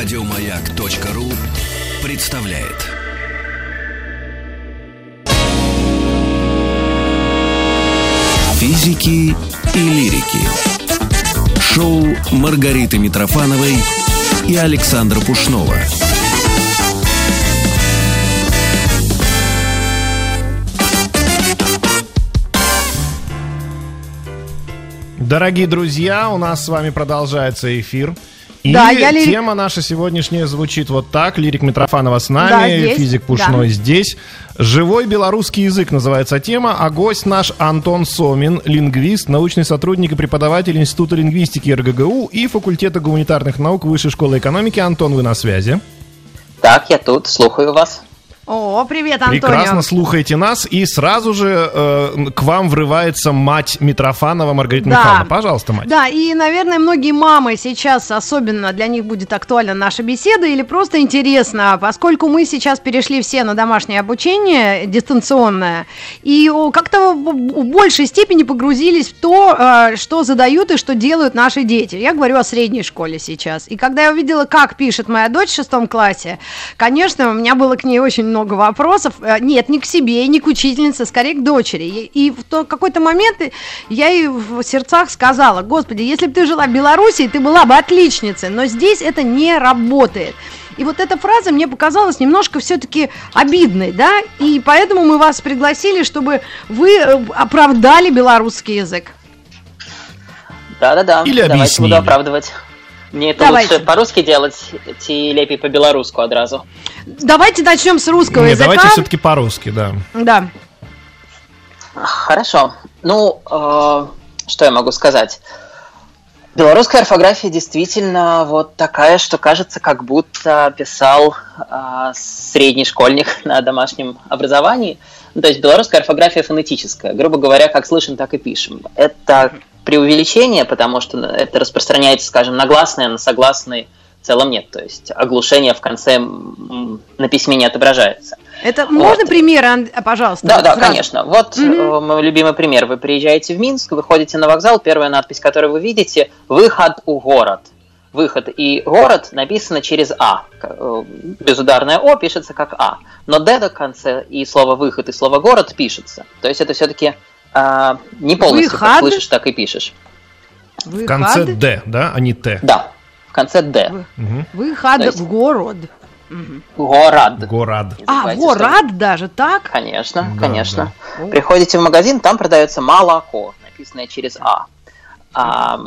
Радиомаяк.ру представляет. Физики и лирики. Шоу Маргариты Митрофановой и Александра Пушнова. Дорогие друзья, у нас с вами продолжается эфир. И Да, я лирик- тема наша сегодняшняя звучит вот так. Лирик Митрофанова с нами, Да, здесь, физик Пушной здесь. Живой белорусский язык называется тема, а гость наш Антон Сомин, лингвист, научный сотрудник и преподаватель Института лингвистики РГГУ и факультета гуманитарных наук Высшей школы экономики. Антон, вы на связи. Так, я тут, слухаю вас. О, привет, Антонио. Прекрасно слухаете нас. И сразу же э, к вам врывается мать Митрофанова Маргарита Да. Михайловна. Пожалуйста, мать. Да, и, наверное, многие мамы сейчас особенно для них будет актуальна наша беседа или просто интересно, поскольку мы сейчас перешли все на домашнее обучение дистанционное и как-то в в большей степени погрузились в то, э, что задают и что делают наши дети. Я говорю о средней школе сейчас. И когда я увидела, как пишет моя дочь в шестом классе, конечно, у меня было к ней очень много вопросов. Э, Нет, не к себе, не к учительнице, скорее к дочери. И, и в то- какой-то момент я ей в сердцах сказала, господи, если бы ты жила в Беларуси, ты была бы отличницей, но здесь это не работает. И вот эта фраза мне показалась немножко все-таки обидной, да, и поэтому мы вас пригласили, чтобы вы э, оправдали белорусский язык. Да-да-да, Или давайте объяснили. буду оправдывать. Мне это Давайте. лучше по-русски делать, ті лепей по-белоруску одразу. Давайте начнем с русского Не, языка. давайте все-таки по-русски, да. Да. Хорошо. Ну, э, что я могу сказать? Белорусская орфография действительно вот такая, что кажется, как будто писал э, средний школьник на домашнем образовании. Ну, то есть белорусская орфография фонетическая. Грубо говоря, как слышим, так и пишем. Это преувеличение, потому что это распространяется, скажем, на гласные, на согласные в целом нет. То есть оглушение в конце на письме не отображается. Это можно примеры, Ан- а, пожалуйста? Да, да, сразу? конечно. Вот э, мой любимый пример. Вы приезжаете в Минск, выходите на вокзал, первая надпись, которую вы видите, выход у город. Выход и город написано через А. Э, Безударное О пишется как А. Но Д до конца и слово выход, и слово город пишется. То есть это все-таки не полностью как слышишь, так и пишешь. В конце Д, да, а не Т. Да, в конце Д. Вы- выход есть- в город. Город. Город. А, город даже, так? Конечно, Да, конечно. да. Приходите в магазин, там продается молоко, написанное через А. А,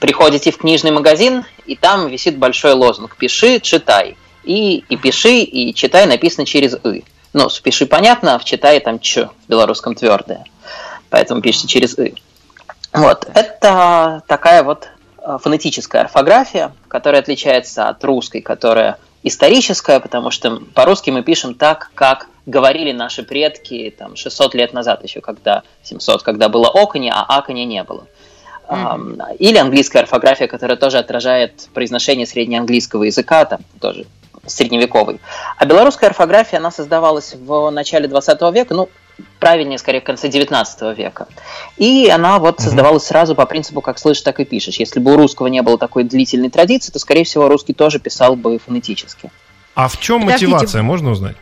приходите в книжный магазин, и там висит большой лозунг «Пиши, читай». И, и пиши, и читай написано через «ы». Ну, с «пиши» понятно, а в «читай» там «ч» в белорусском твердое. Поэтому пишите через «ы». Вот, это такая вот э, фонетическая орфография, которая отличается от русской, которая историческая, потому что по-русски мы пишем так, как говорили наши предки там 600 лет назад еще, когда 700, когда было окони, а акони не было. Ам, Или английская орфография, которая тоже отражает произношение среднеанглийского языка, там тоже средневековый. А белорусская орфография, она создавалась в начале 20 века, ну, правильнее, скорее, в конце 19 века. И она вот создавалась сразу по принципу «как слышишь, так и пишешь». Если бы у русского не было такой длительной традиции, то, скорее всего, русский тоже писал бы фонетически. А в чем Подождите. мотивация, можно узнать?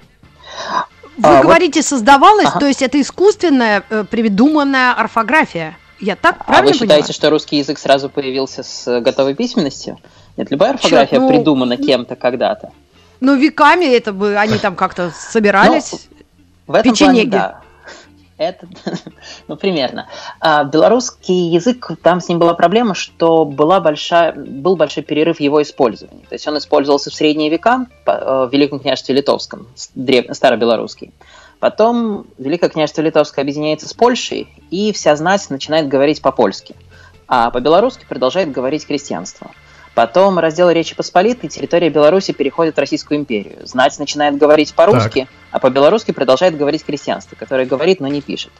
Вы А, вот- говорите, создавалась, Ага. то есть это искусственная, э, придуманная орфография. Я так а правильно вы считаете, понимаю? что русский язык сразу появился с э, готовой письменностью? Нет, любая орфография ну, придумана кем-то когда-то. Ну, веками это бы, они там как-то собирались. В этом Печенеги. плане, да. Это, ну, примерно. А белорусский язык, там с ним была проблема, что была большая, был большой перерыв его использовании. То есть он использовался в средние века э, в Великом княжестве Литовском, древ- старобелорусский. Потом Великое княжество Литовское объединяется с Польшей, и вся знать начинает говорить по-польски. А по-белорусски продолжает говорить крестьянство. Потом раздел Речи Посполитой, территория Беларуси переходит в Российскую империю. Знать начинает говорить по-русски, а по-белорусски продолжает говорить крестьянство, которое говорит, но не пишет.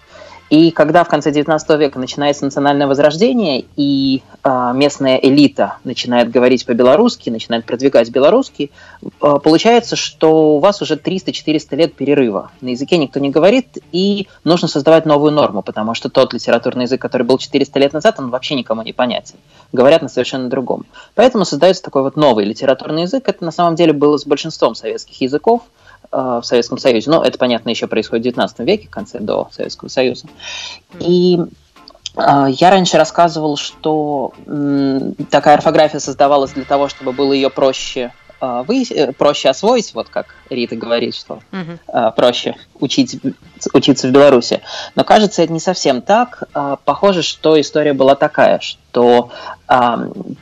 И когда в конце XIX века начинается национальное возрождение, и э, местная элита начинает говорить по-белорусски, начинает продвигать белорусский, э, получается, что у вас уже 300-400 лет перерыва. На языке никто не говорит, и нужно создавать новую норму, потому что тот литературный язык, который был 400 лет назад, он вообще никому не понятен. Говорят на совершенно другом. Поэтому создается такой вот новый литературный язык. Это на самом деле было с большинством советских языков – в Советском Союзе. Но это, понятно, еще происходит в XIX веке, в конце до Советского Союза. И э, я раньше рассказывал, что такая орфография создавалась для того, чтобы было ее проще э, вы, проще освоить, вот как Рита говорит, что uh-huh. проще учить, учиться в Беларуси. Но кажется, это не совсем так. Похоже, что история была такая, что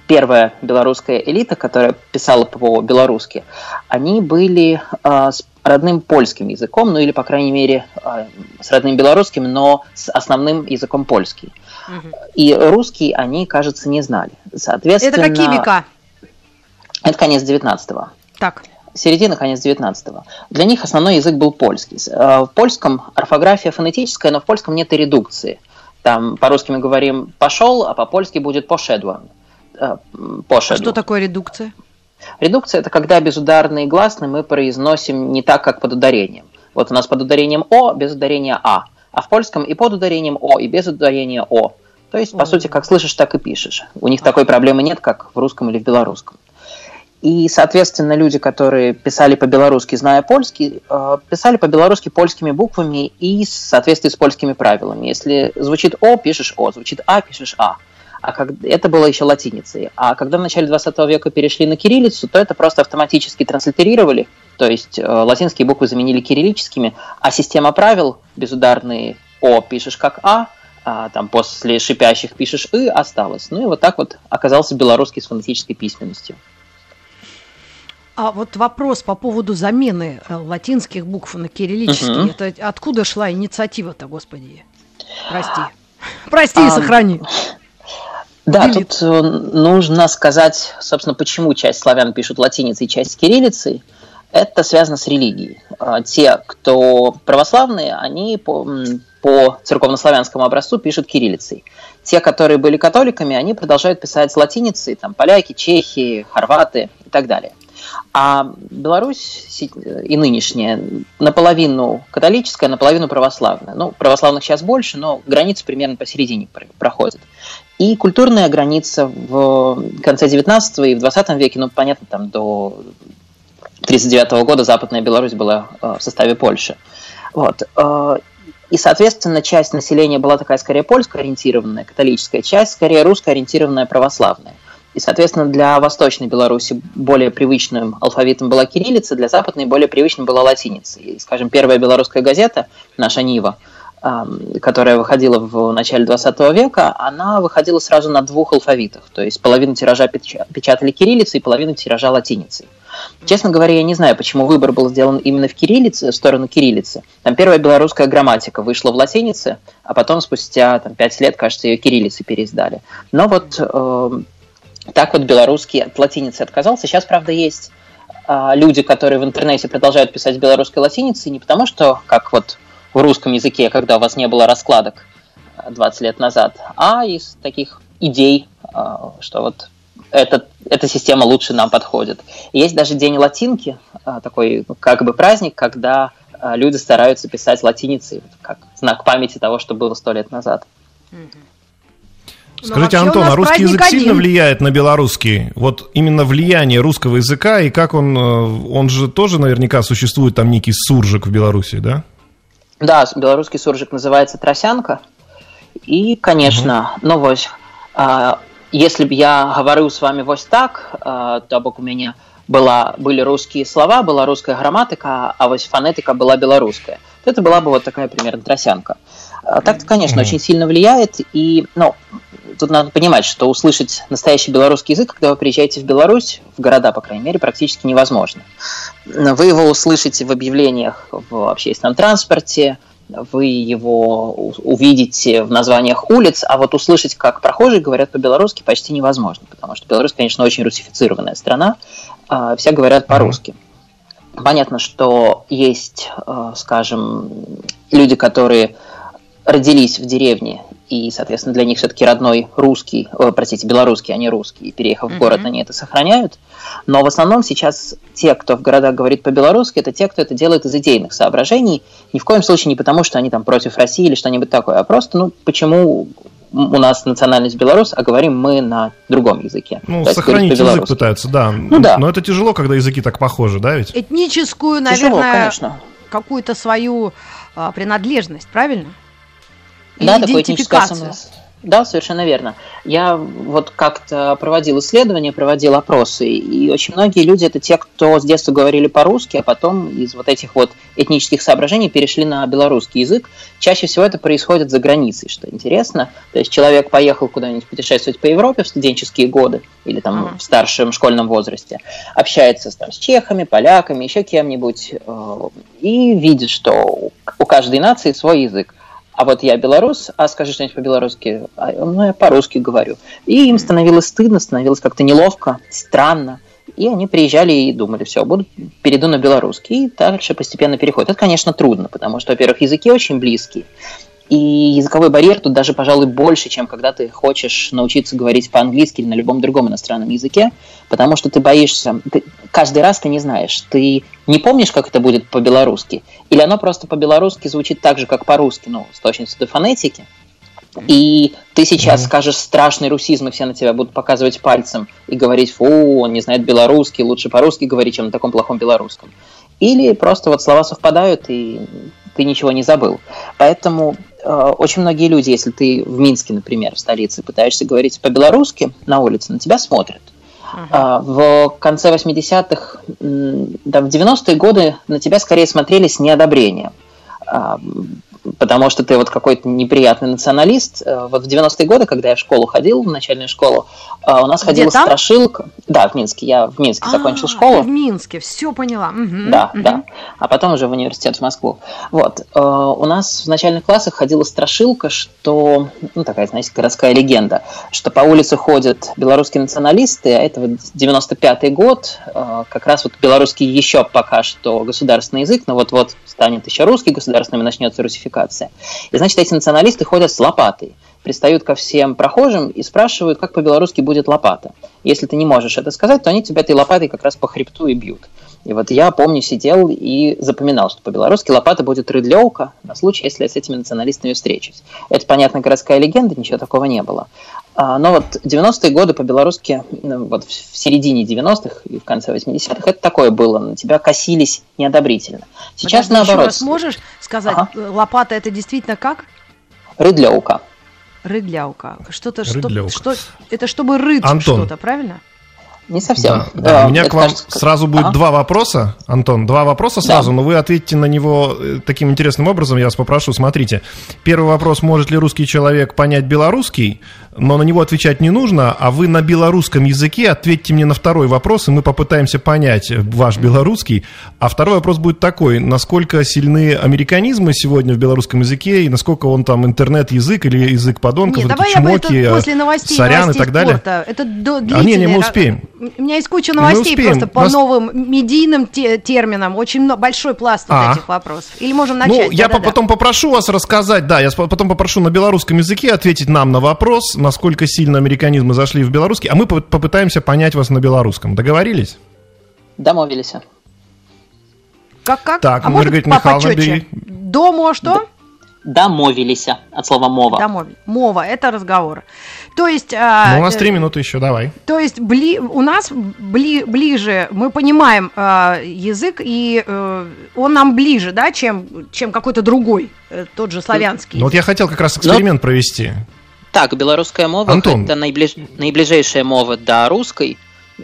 первая белорусская элита, которая писала по-белорусски, они были с родным польским языком, ну или, по крайней мере, а, с родным белорусским, но с основным языком польский. Угу. И русский они, кажется, не знали. Соответственно, Это какие века? Это конец 19-го. Так. Середина, конец 19-го. Для них основной язык был польский. А, в польском орфография фонетическая, но в польском нет и редукции. Там по-русски мы говорим «пошел», а по-польски будет «пошедłem». Пошеду. А что такое редукция? Редукция – это когда безударные гласные мы произносим не так, как под ударением. Вот у нас под ударением «о» без ударения «а», а в польском и под ударением «о», и без ударения «о». То есть, по сути, как слышишь, так и пишешь. У них такой проблемы нет, как в русском или в белорусском. И, соответственно, люди, которые писали по-белорусски, зная польский, э, писали по-белорусски польскими буквами и в соответствии с польскими правилами. Если звучит «о», пишешь «о», звучит «а», пишешь «а» а как, это было еще латиницей. А когда в начале 20 века перешли на кириллицу, то это просто автоматически транслитерировали, то есть э, латинские буквы заменили кириллическими, а система правил безударные «о» пишешь как «а», а там после шипящих пишешь «и» осталось. Ну и вот так вот оказался белорусский с фонетической письменностью. А вот вопрос по поводу замены э, латинских букв на кириллические. Угу. Это откуда шла инициатива-то, господи? Прости. Прости и а, сохрани. Да, Делит. тут э, нужно сказать, собственно, почему часть славян пишут латиницей, часть кириллицей. Это связано с религией. А, те, кто православные, они по, по церковнославянскому образцу пишут кириллицей. Те, которые были католиками, они продолжают писать латиницей, там поляки, чехи, хорваты и так далее. А Беларусь и нынешняя наполовину католическая, наполовину православная. Ну, православных сейчас больше, но граница примерно посередине проходит. И культурная граница в конце 19 и в 20 веке, ну, понятно, там до 1939 года Западная Беларусь была э, в составе Польши. Вот. Э, и, соответственно, часть населения была такая скорее польско-ориентированная, католическая, часть скорее русско-ориентированная, православная. И, соответственно, для Восточной Беларуси более привычным алфавитом была кириллица, для Западной более привычным была латиница. И, скажем, первая белорусская газета, наша Нива, которая выходила в начале 20 века, она выходила сразу на двух алфавитах. То есть половину тиража печатали кириллицей, половину тиража латиницей. Честно говоря, я не знаю, почему выбор был сделан именно в кириллице, в сторону кириллицы. Там первая белорусская грамматика вышла в латинице, а потом спустя там, 5 лет, кажется, ее кириллицей переиздали. Но вот э, так вот белорусский от латиницы отказался. Сейчас, правда, есть э, люди, которые в интернете продолжают писать белорусской латиницей, не потому что, как вот в русском языке, когда у вас не было раскладок 20 лет назад, а из таких идей, а, что вот этот, эта система лучше нам подходит. Есть даже День латинки, а, такой как бы праздник, когда люди стараются писать латиницей, как знак памяти того, что было сто лет назад. Скажите, ну, Антон, а русский язык один. сильно влияет на белорусский? Вот именно влияние русского языка, и как он, э, он же тоже наверняка существует там некий суржик в Беларуси, да? Да, белорусский суржик называется тросянка. И, конечно, угу. ну вось, а, если бы я говорил с вами вось так, а, то бок у меня была, были русские слова, была русская грамматика, а вось фонетика была белорусская, то это была бы вот такая примерно тросянка. А, так-то, конечно, mm очень сильно влияет, и, ну, тут надо понимать, что услышать настоящий белорусский язык, когда вы приезжаете в Беларусь, в города, по крайней мере, практически невозможно. Вы его услышите в объявлениях в общественном транспорте, вы его увидите в названиях улиц, а вот услышать, как прохожие говорят по-белорусски, почти невозможно, потому что Беларусь, конечно, очень русифицированная страна, а, все говорят по-русски. Понятно, что есть, а, скажем, люди, которые родились в деревне, и, соответственно, для них все-таки родной русский, о, простите, белорусский, а не русский, и переехав mm-hmm. в город, они это сохраняют. Но в основном сейчас те, кто в городах говорит по-белорусски, это те, кто это делает из идейных соображений. Ни в коем случае не потому, что они там против России или что-нибудь такое, а просто, ну, почему у нас национальность белорус, а говорим мы на другом языке. Ну, То сохранить язык пытаются, да. Ну да. Но это тяжело, когда языки так похожи, да ведь? Этническую, наверное, тяжело, какую-то свою а, принадлежность, правильно? Да, такое этническое самостоятельность. Да, совершенно верно. Я вот как-то проводил исследования, проводил опросы, и очень многие люди это те, кто с детства говорили по-русски, а потом из вот этих вот этнических соображений перешли на белорусский язык. Чаще всего это происходит за границей, что интересно. То есть человек поехал куда-нибудь путешествовать по Европе в студенческие годы или там uh-huh. в старшем школьном возрасте, общается там, с чехами, поляками, еще кем-нибудь, э, и видит, что у каждой нации свой язык а вот я белорус, а скажи что-нибудь по-белорусски, а, ну, я по-русски говорю. И им становилось стыдно, становилось как-то неловко, странно. И они приезжали и думали, все, буду, перейду на белорусский. И дальше постепенно переходит. Это, конечно, трудно, потому что, во-первых, языки очень близкие. И языковой барьер тут даже, пожалуй, больше, чем когда ты хочешь научиться говорить по-английски или на любом другом иностранном языке, потому что ты боишься, ты, каждый раз ты не знаешь, ты не помнишь, как это будет по-белорусски, или оно просто по-белорусски звучит так же, как по-русски, ну, с точностью до фонетики, и ты сейчас mm-hmm. скажешь страшный русизм, и все на тебя будут показывать пальцем и говорить, фу, он не знает белорусский, лучше по-русски говорить, чем на таком плохом белорусском. Или просто вот слова совпадают, и ты ничего не забыл. Поэтому Э, очень многие люди, если ты в Минске, например, в столице, пытаешься говорить по-белорусски на улице, на тебя смотрят. Uh-huh. В конце 80-х, да, в 90-е годы на тебя скорее смотрели с неодобрением. А, потому что ты вот какой-то неприятный националист. Э, вот в 90-е годы, когда я в школу ходил, в начальную школу, э, у нас Где ходила там? страшилка. Да, в Минске. Я в Минске а, закончил школу. в Минске, все поняла. Угу, да, угу. да. А потом уже в университет в Москву. Вот. Э, у нас в начальных классах ходила страшилка, что, ну, такая, знаете, городская легенда, что по улице ходят белорусские националисты, а это вот 95-й год, как раз вот белорусский еще пока что государственный язык, но вот-вот станет еще русский государственным и начнется русификация фальсификация. И значит, эти националисты ходят с лопатой, пристают ко всем прохожим и спрашивают, как по-белорусски будет лопата. Если ты не можешь это сказать, то они тебя этой лопатой как раз по хребту и бьют. И вот я, помню, сидел и запоминал, что по-белорусски лопата будет рыдлевка на случай, если я с этими националистами встречусь. Это, понятно, городская легенда, ничего такого не было. А, но вот 90-е годы по-белорусски, ну, вот в середине 90-х и в конце 80-х, это такое было, на тебя косились неодобрительно. Сейчас Подожди, наоборот. Еще раз можешь сказать, ага. лопата это действительно как? Рыдлевка. Рыдляука. Что-то, что, что, это чтобы рыть что-то, правильно? Не совсем. Да, да. У меня к вам кажется, сразу будет ага. два вопроса, Антон, два вопроса сразу, да. но вы ответите на него э, таким интересным образом, я вас попрошу. Смотрите, первый вопрос, может ли русский человек понять белорусский? Но на него отвечать не нужно, а вы на белорусском языке ответьте мне на второй вопрос, и мы попытаемся понять ваш белорусский. А второй вопрос будет такой, насколько сильны американизмы сегодня в белорусском языке, и насколько он там интернет-язык или язык подонков, Нет, давай чмоки, я после новостей, сорян новостей и так далее. Спорта. Это а, не, не, мы успеем. У меня есть куча новостей просто по Нас... новым медийным те терминам, очень большой пласт вот а. этих вопросов. Или можем ну, начать? Ну, я да, потом да. попрошу вас рассказать, да, я потом попрошу на белорусском языке ответить нам на вопрос, насколько сильно американизмы зашли в белорусский, а мы попытаемся понять вас на белорусском. Договорились? Домовились. Как, как? Так, а Маргарита Михайловна, бери. Домо что? Домовились от слова мова. Домовились. Мова, это разговор. То есть... А, ну, у нас три минуты еще, давай. То есть бли, у нас бли, ближе, мы понимаем а, язык, и а, он нам ближе, да, чем, чем какой-то другой, э, тот же славянский. Ну, вот я хотел как раз эксперимент Но... провести. Так, беларуская мова Антон. гэта найбліж... найбліжэйшая мова да рускай.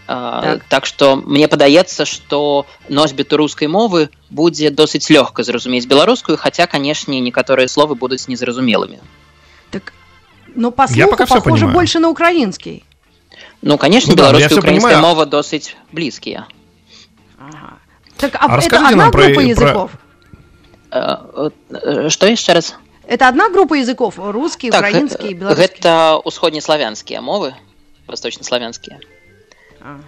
Так. так што мне падаецца, што носьбіту рускай мовы будзе досыць лёгка зразумець беларускую, хаця, канешне, некаторыя словы будуць незразумелымі. Так, ну, по слуху, похоже больше на украинский. Ну, конечно, ну, белорусская и украинская мова досыць близкие. Ага. Так, а, а это одна группа про... языков? Про... Что еще раз? Это одна группа языков? Русский, так, украинский, белорусский? Это усходнеславянские мовы, восточнославянские. Ага.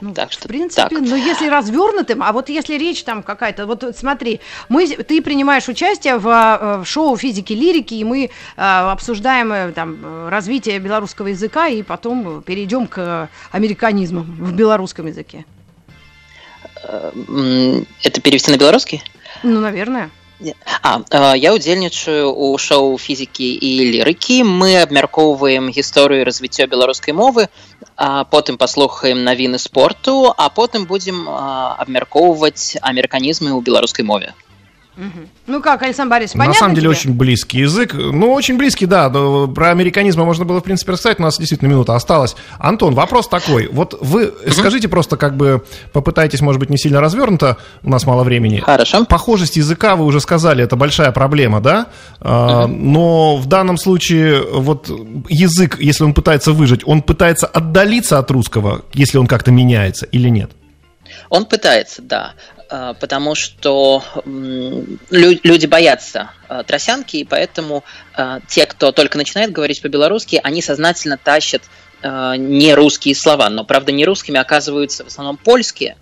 Ну, так что, в принципе, так. но если развернутым, а вот если речь там какая-то, вот смотри, мы, ты принимаешь участие в, э, в шоу физики лирики, и мы э, обсуждаем э, там развитие белорусского языка, и потом перейдем к американизму в белорусском языке. Это перевести на белорусский? Ну, наверное. А, я удзельнічаю у шоу фізікі і лірыкі мы абмяркоўваем гісторыю развіцця беларускай мовы а потым паслухаем навіны спорту а потым будзем абмяркоўваць амерыканізмы ў беларускай мове Ну как, Александр Борисович, На самом деле тебе? очень близкий язык. Ну, очень близкий, да. Про американизм можно было, в принципе, рассказать. У нас действительно минута осталась. Антон, вопрос такой. Вот вы скажите просто, как бы, попытайтесь, может быть, не сильно развернуто. У нас мало времени. Хорошо. Похожесть языка, вы уже сказали, это большая проблема, да? А, но в данном случае вот язык, если он пытается выжить, он пытается отдалиться от русского, если он как-то меняется или нет? Он пытается, да. А, потому что люди боятся а, тросянки, и поэтому а, те, кто только начинает говорить по-белорусски, они сознательно тащат не русские слова, но, правда, не русскими оказываются в основном польские,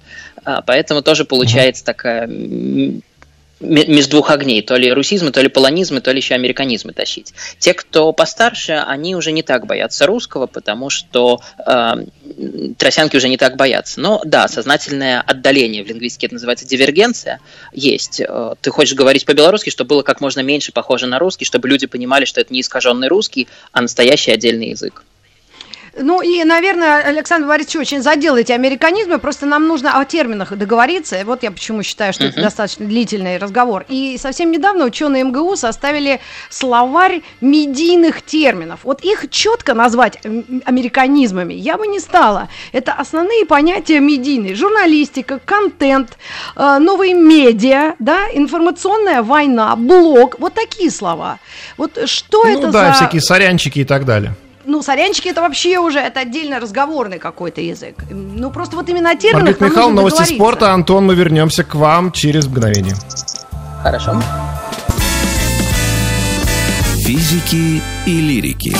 поэтому тоже получается такая между двух огней, то ли русизмы, то ли полонизмы, то ли еще американизмы тащить. Те, кто постарше, они уже не так боятся русского, потому что э, тросянки уже не так боятся. Но да, сознательное отдаление в лингвистике, это называется дивергенция, есть. Э, ты хочешь говорить по-белорусски, чтобы было как можно меньше похоже на русский, чтобы люди понимали, что это не искаженный русский, а настоящий отдельный язык. Ну и, наверное, Александр Борисович очень задел эти американизмы, просто нам нужно о терминах договориться. Вот я почему считаю, что uh-huh. это достаточно длительный разговор. И совсем недавно ученые МГУ составили словарь медийных терминов. Вот их четко назвать американизмами я бы не стала. Это основные понятия медийные. Журналистика, контент, э, новые медиа, да, информационная война, блог. Вот такие слова. Вот что ну, это да, за... всякие сорянчики и так далее ну, сорянчики это вообще уже, это отдельно разговорный какой-то язык. Ну, просто вот именно о терминах Маргарита Михайловна, новости спорта. Антон, мы вернемся к вам через мгновение. Хорошо. Физики и лирики.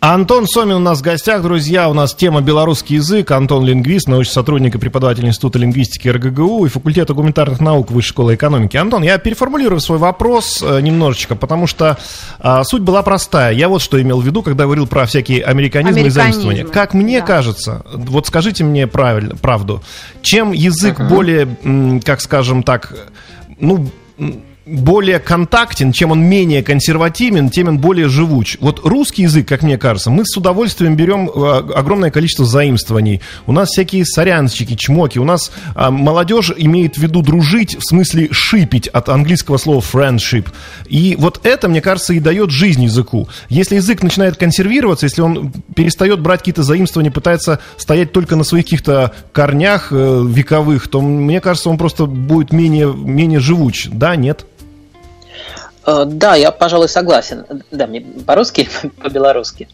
Антон Сомин у нас в гостях, друзья. У нас тема белорусский язык. Антон лингвист, научный сотрудник и преподаватель Института лингвистики РГГУ и факультета гуманитарных наук Высшей школы экономики. Антон, я переформулирую свой вопрос э, немножечко, потому что э, суть была простая. Я вот что имел в виду, когда говорил про всякие американизмы, американизмы. и заимствования. Как мне да. кажется, вот скажите мне правильно, правду, чем язык uh-huh. более, как скажем так, ну более контактен, чем он менее консервативен, тем он более живуч. Вот русский язык, как мне кажется, мы с удовольствием берем э, огромное количество заимствований. У нас всякие сорянчики, чмоки. У нас а, молодежь имеет в виду дружить, в смысле шипить от английского слова friendship. И вот это, мне кажется, и дает жизнь языку. Если язык начинает консервироваться, если он перестает брать какие-то заимствования, пытается стоять только на своих каких-то корнях э, вековых, то, мне кажется, он просто будет менее, менее живуч. Да, нет? Э, да, я, пожалуй, согласен. Да, мне по-русски, по-белорусски.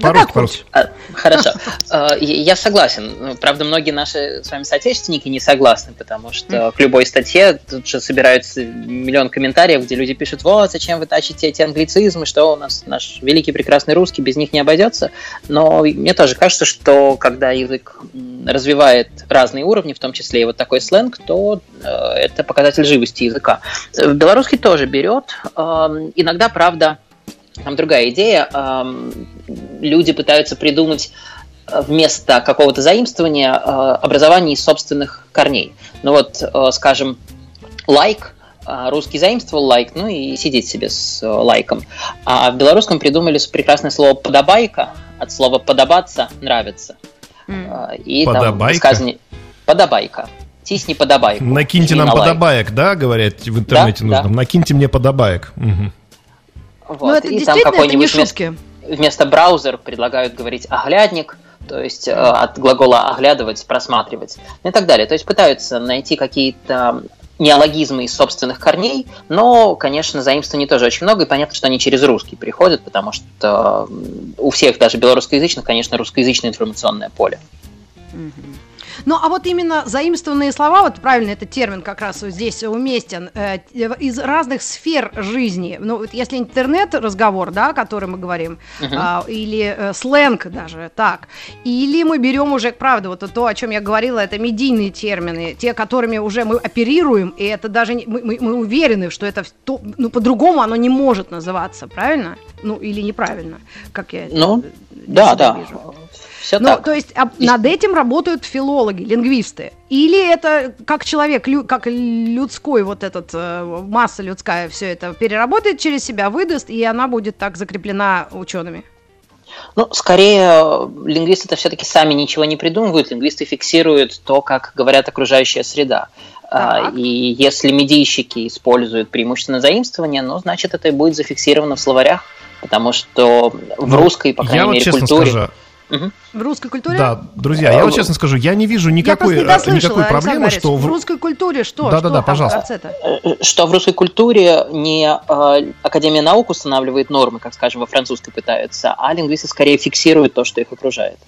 По-русски, по-русски. А, хорошо. Э, я согласен. Правда, многие наши с вами соотечественники не согласны, потому что к любой статье тут же собираются миллион комментариев, где люди пишут, вот, зачем вы тащите эти англицизмы, что у нас наш великий прекрасный русский, без них не обойдется. Но мне тоже кажется, что когда язык развивает разные уровни, в том числе и вот такой сленг, то э, это показатель живости языка. Белорусский тоже берет. Эм, иногда, правда, там другая идея. Люди пытаются придумать э, вместо какого-то заимствования э, образование из собственных корней. Ну вот, э, скажем, лайк, русский заимствовал лайк, ну и сидеть себе с лайком. А в белорусском придумали прекрасное слово «подобайка», от слова «подобаться» – «нравится». Mm. И подобайка? там сказано «подобайка». Тисни подобайку. Накиньте нам на подобаек, да, говорят в интернете да, нужно. Да. Накиньте мне подобаек. Угу. Вот. Ну, это и там какой-нибудь вместо, вместо браузер предлагают говорить оглядник, то есть э, от глагола оглядывать, просматривать и так далее. То есть пытаются найти какие-то неологизмы из собственных корней, но, конечно, заимствований тоже очень много, и понятно, что они через русский приходят, потому что у всех, даже белорусскоязычных, конечно, русскоязычное информационное поле. Ну, а вот именно заимствованные слова, вот правильно этот термин как раз здесь уместен, э, из разных сфер жизни. Ну, вот если интернет-разговор, да, о котором мы говорим, uh-huh. э, или э, сленг даже, так, или мы берем уже, правда, вот то, о чем я говорила, это медийные термины, те, которыми уже мы оперируем, и это даже не, мы, мы, мы уверены, что это, то, ну, по-другому оно не может называться, правильно? Ну, или неправильно, как я Ну, да, да. Вижу. Все ну, так. то есть а, над этим работают филологи, лингвисты. Или это как человек, лю, как людской вот этот э, масса людская все это переработает через себя, выдаст, и она будет так закреплена учеными? Ну, скорее, лингвисты это все-таки сами ничего не придумывают, лингвисты фиксируют то, как говорят окружающая среда. А, так. И если медийщики используют преимущественно заимствование, ну, значит, это и будет зафиксировано в словарях, потому что в ну, русской, по крайней я мере, вот культуре... Скажу, Угу. В русской культуре? Да, друзья, я вот честно скажу, я не вижу никакой, я не никакой проблемы, что в... в русской культуре что? Да, да, да, пожалуйста. Что в русской культуре не э, Академия наук устанавливает нормы, как, скажем, во французской пытаются, а лингвисты скорее фиксируют то, что их окружает.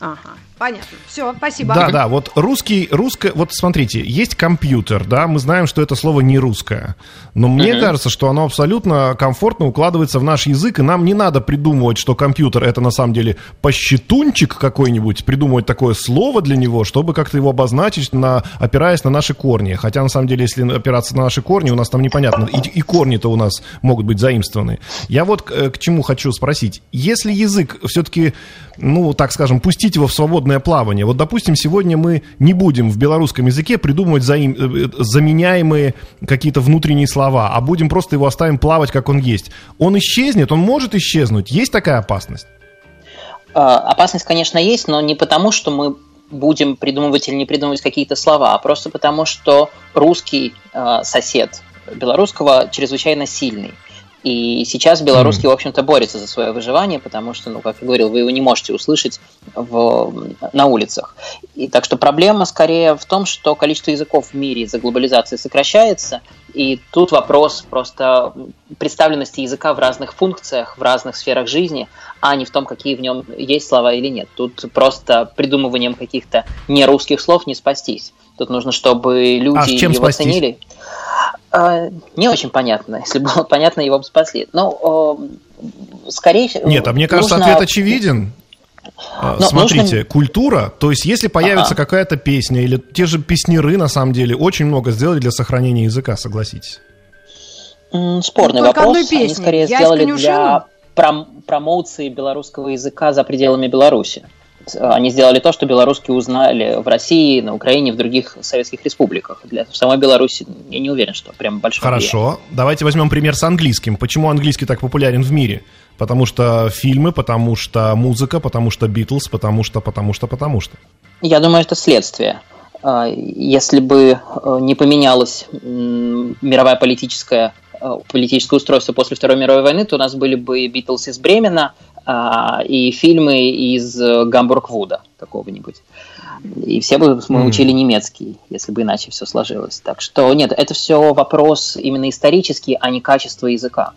Ага. Понятно. Все, спасибо. Да, да, вот русский, русское, вот смотрите, есть компьютер, да, мы знаем, что это слово не русское, но мне uh-huh. кажется, что оно абсолютно комфортно укладывается в наш язык, и нам не надо придумывать, что компьютер это на самом деле посчетунчик какой-нибудь, придумывать такое слово для него, чтобы как-то его обозначить, на, опираясь на наши корни. Хотя на самом деле, если опираться на наши корни, у нас там непонятно, и, и корни-то у нас могут быть заимствованы. Я вот к, э, к чему хочу спросить. Если язык все-таки, ну, так скажем, пустить его в свободное свободное плавание. Вот, допустим, сегодня мы не будем в белорусском языке придумывать заим, э, заменяемые какие-то внутренние слова, а будем просто его оставим плавать, как он есть. Он исчезнет, он может исчезнуть. Есть такая опасность? А, опасность, конечно, есть, но не потому, что мы будем придумывать или не придумывать какие-то слова, а просто потому, что русский э, сосед белорусского чрезвычайно сильный. И сейчас белорусский, mm. в общем-то, борется за свое выживание, потому что, ну, как я говорил, вы его не можете услышать в, на улицах. И так что проблема скорее в том, что количество языков в мире из-за глобализации сокращается, и тут вопрос просто представленности языка в разных функциях, в разных сферах жизни, а не в том, какие в нем есть слова или нет. Тут просто придумыванием каких-то нерусских слов не спастись. Тут нужно, чтобы люди а его спастись? ценили. А, не очень понятно. Если было понятно, его бы спасли. Но скорее Нет, а мне кажется, нужно... ответ очевиден. А, Но Смотрите, нужно... культура, то есть если появится ага. какая-то песня или те же песнеры, на самом деле, очень много сделали для сохранения языка, согласитесь. Спорный ну, вопрос. Они скорее Я сделали для пром- промоуции белорусского языка за пределами Беларуси они сделали то, что белорусские узнали в России, на Украине, в других советских республиках. Для в самой Беларуси я не уверен, что прям большой. Хорошо. Влияние. Давайте возьмем пример с английским. Почему английский так популярен в мире? Потому что фильмы, потому что музыка, потому что Битлз, потому что, потому что, потому что. Я думаю, это следствие. А, если бы э, не поменялось мировая политическая э, политическое устройство после Второй мировой войны, то у нас были бы Битлз из Бремена, и фильмы из э, Гамбург-Вуда какого-нибудь. И все бы мы учили немецкий, если бы иначе все сложилось. Так что нет, это все вопрос именно исторический, а не качество языка.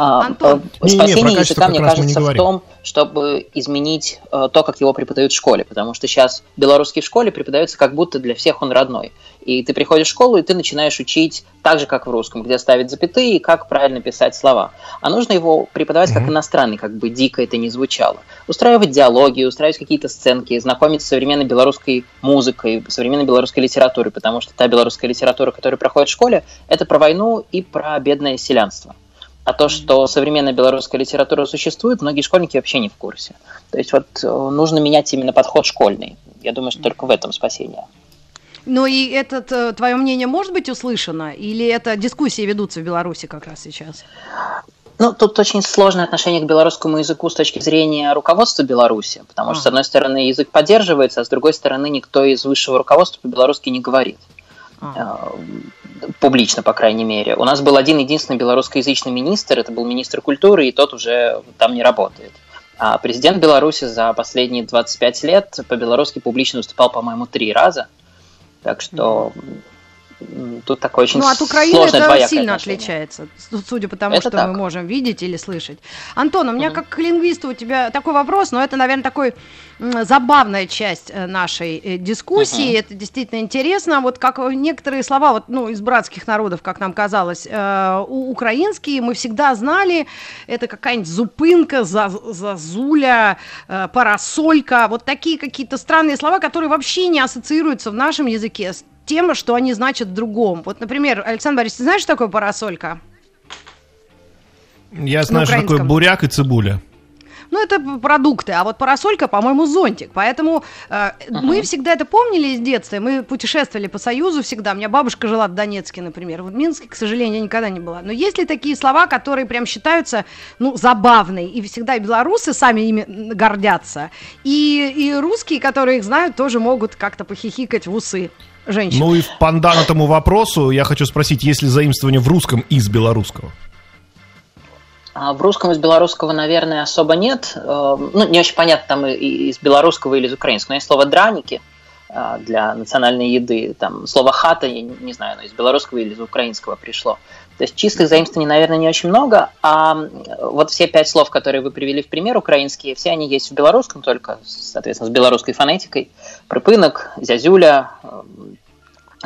А, Антон. Спасение не, не, языка, мне кажется, в том, чтобы изменить э, то, как его преподают в школе. Потому что сейчас белорусский в школе преподается как будто для всех он родной. И ты приходишь в школу, и ты начинаешь учить так же, как в русском, где ставить запятые и как правильно писать слова. А нужно его преподавать как иностранный, как бы дико это не звучало. Устраивать диалоги, устраивать какие-то сценки, знакомиться с современной белорусской музыкой, современной белорусской литературой, потому что та белорусская литература, которая проходит в школе, это про войну и про бедное селянство. А то, что современная белорусская литература существует, многие школьники вообще не в курсе. То есть вот э, нужно менять именно подход школьный. Я думаю, что только в этом спасение. Ну и это э, твое мнение может быть услышано? Или это дискуссии ведутся в Беларуси как раз сейчас? Ну, тут очень сложное отношение к белорусскому языку с точки зрения руководства Беларуси, потому что, с одной стороны, язык поддерживается, а с другой стороны, никто из высшего руководства по-белорусски не говорит. А. Э, публично, по крайней мере. У нас был один единственный белорусскоязычный министр, это был министр культуры, и тот уже там не работает. А президент Беларуси за последние 25 лет по-белорусски публично выступал, по-моему, три раза. Так что тут такое очень Ну, от Украины это сильно отношение. отличается, судя по тому, Это что так. мы можем видеть или слышать. Антон, у меня Мгм. как к лингвисту у тебя такой вопрос, но это, наверное, такой забавная часть э, нашей э, дискуссии. Мгм. Это действительно интересно. Вот как некоторые слова, вот, ну, из братских народов, как нам казалось, э, у- украинские мы всегда знали. Это какая-нибудь зупынка, за- зазуля, э, парасолька. Вот такие какие-то странные слова, которые вообще не ассоциируются в нашем языке с тем, что они значат в другом. Вот, например, Александр Борисович, ты знаешь, что такое парасолька? Я знаю, что такое буряк и цибуля. Ну, это продукты, а вот парасолька, по-моему, зонтик. Поэтому э, мы всегда это помнили из детства. Мы путешествовали по Союзу всегда. У меня бабушка жила в Донецке, например. В Минске, к сожалению, я никогда не была. Но есть ли такие слова, которые прям считаются, ну, забавные? И всегда и белорусы сами ими гордятся. И, и русские, которые их знают, тоже могут как-то похихикать в усы женщин. Ну и в пандан этому вопросу я хочу спросить, есть ли заимствование в русском из белорусского? А в русском из белорусского, наверное, особо нет. Э, Ну, не очень понятно там из белорусского или из украинского. Но есть слово «драники» для национальной еды. Там слово «хата», я не не знаю, оно из белорусского или из украинского пришло. То есть чистых заимствований, наверное, не очень много. А вот все пять слов, которые вы привели в пример, украинские, все они есть в белорусском, только, соответственно, с белорусской фонетикой. Припынок, зязюля,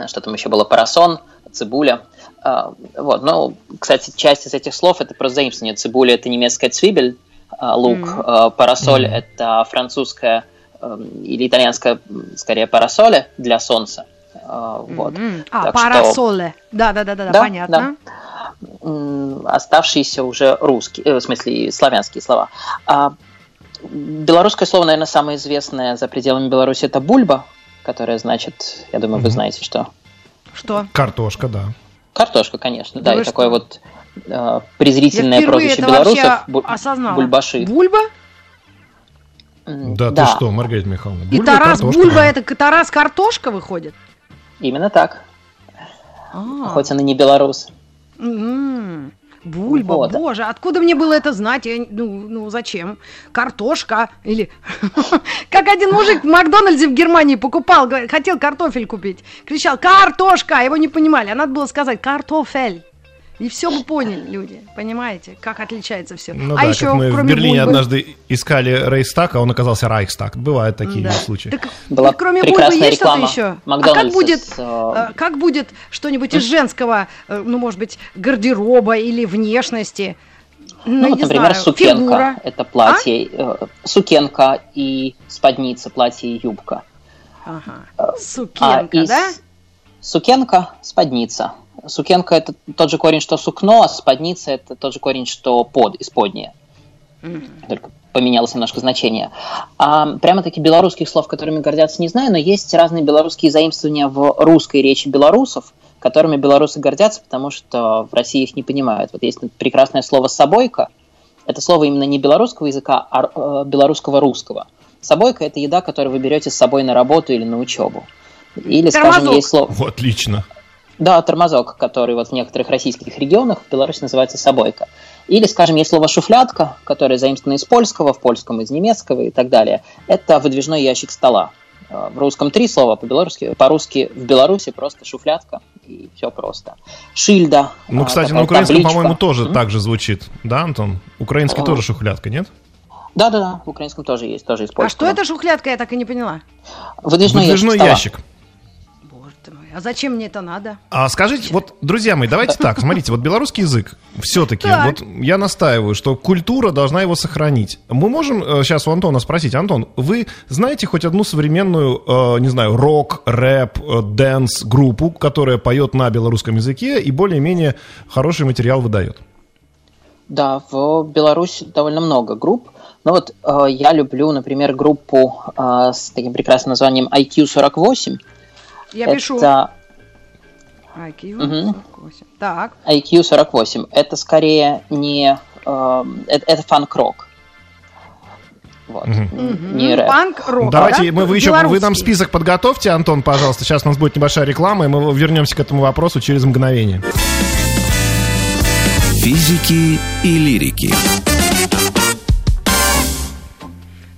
что там еще было, парасон, цибуля. А, Вот, ну, кстати, часть из этих слов это просто заимствование. Цибуля это немецкая цвибель, а, лук, а, парасоль это французская или итальянская, м, скорее, парасоле для солнца. А, Вот. М, А, Так что- парасоле. Да-да-да, Да, понятно. М, Оставшиеся уже русские, э, в смысле славянские слова. А белорусское слово, наверное, самое известное за пределами Беларуси это бульба, которая значит, я думаю, вы Мгм. знаете, что Что? Картошка, да. Картошка, конечно, Да да, вы и такое что? вот э, презрительное прозвище белорусов бу- осознала. бульбаши. Бульба? М, Да, ты что, Маргарита Михайловна? И бульба, Тарас картошка, Бульба да. это к- Тарас картошка выходит? Именно так, А, хоть он и не белорус. м, Бульба, Вот. боже, откуда мне было это знать? Я, ну, ну, зачем? Картошка или... Как один мужик в Макдональдсе в Германии покупал, хотел картофель купить. Кричал, картошка, его не понимали. А надо было сказать, картофель. И все бы поняли люди, понимаете, как отличается все. Ну а да, еще, как мы в кроме Берлине бульбы- однажды искали Рейхстаг, а он оказался Райхстаг. Бывают такие Да. случаи. Так, Была вот кроме бульбы есть что-то реклама еще? А как будет, с, э, э, как будет что-нибудь из женского, э, ну, может быть, гардероба или внешности? Ну, Ну, вот, например, знаю, сукенка. фигура. Это платье, э, сукенка и спадница, платье и юбка. Ага. А Сукенка, из- да? Сукенка, спадница. Сукенка это тот же корень, что сукно, а спадница это тот же корень, что под, исподнее. Только поменялось немножко значение. А, прямо-таки белорусских слов, которыми гордятся, не знаю, но есть разные белорусские заимствования в русской речи белорусов, которыми белорусы гордятся, потому что в России их не понимают. Вот есть прекрасное слово «собойка». Это слово именно не белорусского языка, а э, белорусского русского. Собойка – это еда, которую вы берете с собой на работу или на учебу. Или, скажем, Тормозок. есть слово... Вот, отлично. Да, тормозок, который вот в некоторых российских регионах в Беларуси называется собойка. Или, скажем, есть слово шуфлятка, которое заимствовано из польского, в польском из немецкого и так далее. Это выдвижной ящик стола. Э, В русском три слова, по-белорусски, по-русски в Беларуси просто шуфлятка, и все просто. Шильда. Ну, а, кстати, на украинском, табличка. по-моему, тоже М? так же звучит. Да, Антон? Украинский О. тоже шухлядка, нет? Да-да-да, в украинском тоже есть, тоже из А что это шухлядка, я так и не поняла. Выдвижной, Выдвижной ящик. ящик. А зачем мне это надо? А скажите, вот, друзья мои, давайте так, смотрите, вот белорусский язык, все-таки, Так. вот я настаиваю, что культура должна его сохранить. Мы можем э, сейчас у Антона спросить, Антон, вы знаете хоть одну современную, э, не знаю, рок, рэп, э, dance группу, которая поет на белорусском языке и более-менее хороший материал выдает? Да, в Беларуси довольно много групп. Ну вот э, я люблю, например, группу э, с таким прекрасным названием IQ48. Я пишу. Это IQ Мгм. 48. Так. IQ48. Это скорее не... э, это, это фанк-рок. Вот. Мгм. Не рэп. Панк-рок, Давайте, да? мы, вы, еще, вы нам список подготовьте, Антон, пожалуйста. Сейчас у нас будет небольшая реклама, и мы вернемся к этому вопросу через мгновение. Физики и лирики.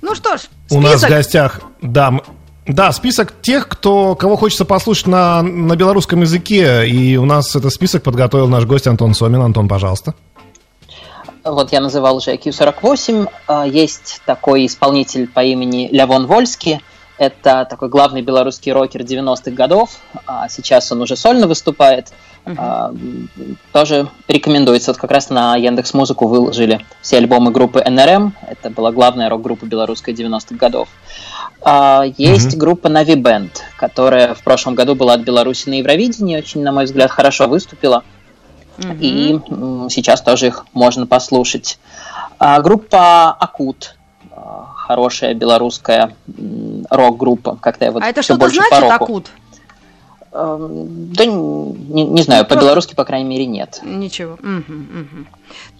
Ну что ж, У нас в список. гостях дам Да, список тех, кто, кого хочется послушать на, на белорусском языке. И у нас этот список подготовил наш гость Антон Сомин. Антон, пожалуйста. Вот я называл уже IQ48. А, есть такой исполнитель по имени Лявон Вольский. Это такой главный белорусский рокер 90-х годов. А сейчас он уже сольно выступает. Uh-huh. Тоже рекомендуется. Вот как раз на Яндекс Музыку выложили все альбомы группы НРМ. Это была главная рок-группа белорусской 90-х годов. Есть uh-huh. группа Navi Band, которая в прошлом году была от Беларуси на Евровидении. Очень, на мой взгляд, хорошо выступила. Uh-huh. И сейчас тоже их можно послушать. А группа Акут хорошая белорусская рок-группа. Как-то я вот а это что-то значит, Акут? Эм, да не, не знаю, по-белорусски, по крайней мере, нет. Ничего. Угу, угу.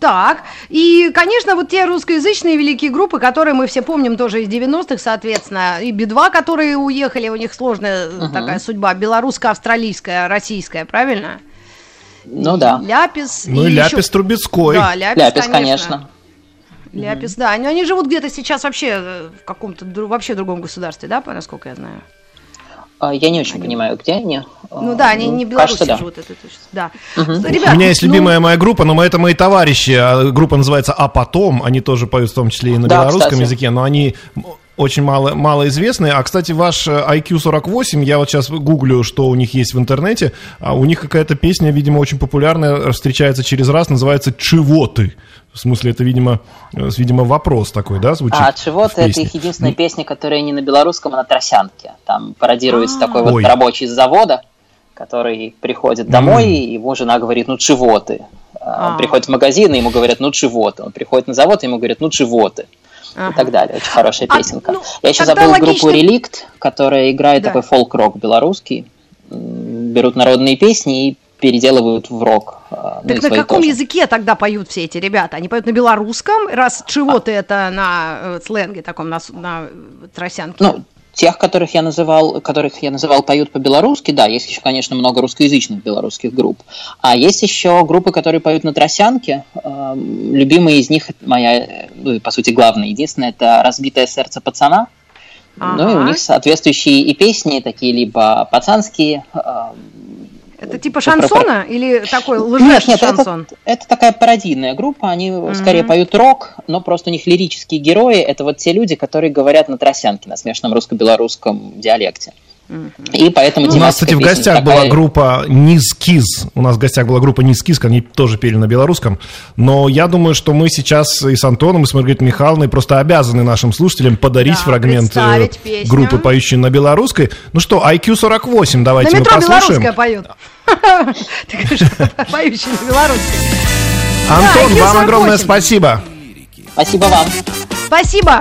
Так, и, конечно, вот те русскоязычные великие группы, которые мы все помним тоже из 90-х, соответственно, и Би-2, которые уехали, у них сложная угу. такая судьба, белорусско-австралийская, российская, правильно? Ну да. Ляпис. Ну и, и Ляпис еще... Трубецкой. Да, Ляпис, Ляпис конечно. конечно. Ляпис, да. Они, они живут где-то сейчас вообще э, в каком-то вообще другом государстве, да, насколько я знаю. А, я не очень они... понимаю, где они. Ну да, они не в Беларуси Кажется, да. живут, это точно. Да. Угу. Ребят, У меня есть ну... любимая моя группа, но это мои товарищи. А группа называется «А потом». Они тоже поют в том числе и на да, белорусском кстати. языке, но они очень мало, мало известные. А, кстати, ваш IQ 48, я вот сейчас гуглю, что у них есть в интернете, а у них какая-то песня, видимо, очень популярная, встречается через раз, называется «Чего ты?». В смысле, это, видимо, э, видимо вопрос такой, да, звучит? А «Чего-то» — это их единственная ну... песня, которая не на белорусском, а на тросянке. Там пародируется такой вот рабочий с завода, который приходит домой, и его жена говорит, ну чего ты? А, он приходит в магазин, и ему говорят, ну чего ты? Он приходит на завод, и ему говорят, ну чего ты? Ага. И так далее. Очень хорошая а, песенка. Ну, Я еще забыл логично... группу Реликт, которая играет да. такой фолк-рок белорусский. Берут народные песни и переделывают в рок. А, ну, так на каком тоже. языке тогда поют все эти ребята? Они поют на белорусском, раз чего-то а. это на э, сленге таком, на, на тросянке? Ну, тех, которых я называл, которых я называл поют по-белорусски, да, есть еще, конечно, много русскоязычных белорусских групп. А есть еще группы, которые поют на тросянке. Эм, любимые из них, моя, ну, по сути, главная, единственная, это «Разбитое сердце пацана». Ага. Ну и у них соответствующие и песни, такие либо пацанские, эм, это типа шансона или такой лжец нет, шансон? Это, это такая пародийная группа, они mm-hmm. скорее поют рок, но просто у них лирические герои, это вот те люди, которые говорят на тросянке, на смешанном русско-белорусском диалекте. И поэтому У нас, кстати, в гостях такая... была группа Низкиз. У нас в гостях была группа Низкиз, они тоже пели на белорусском. Но я думаю, что мы сейчас и с Антоном, и с Маргаритой Михайловной просто обязаны нашим служителям подарить да, фрагмент э, группы, поющей на белорусской. Ну что, IQ 48, давайте на мы послушаем. Поют. Поющие на белорусской. Антон, вам огромное спасибо. Спасибо вам. Спасибо.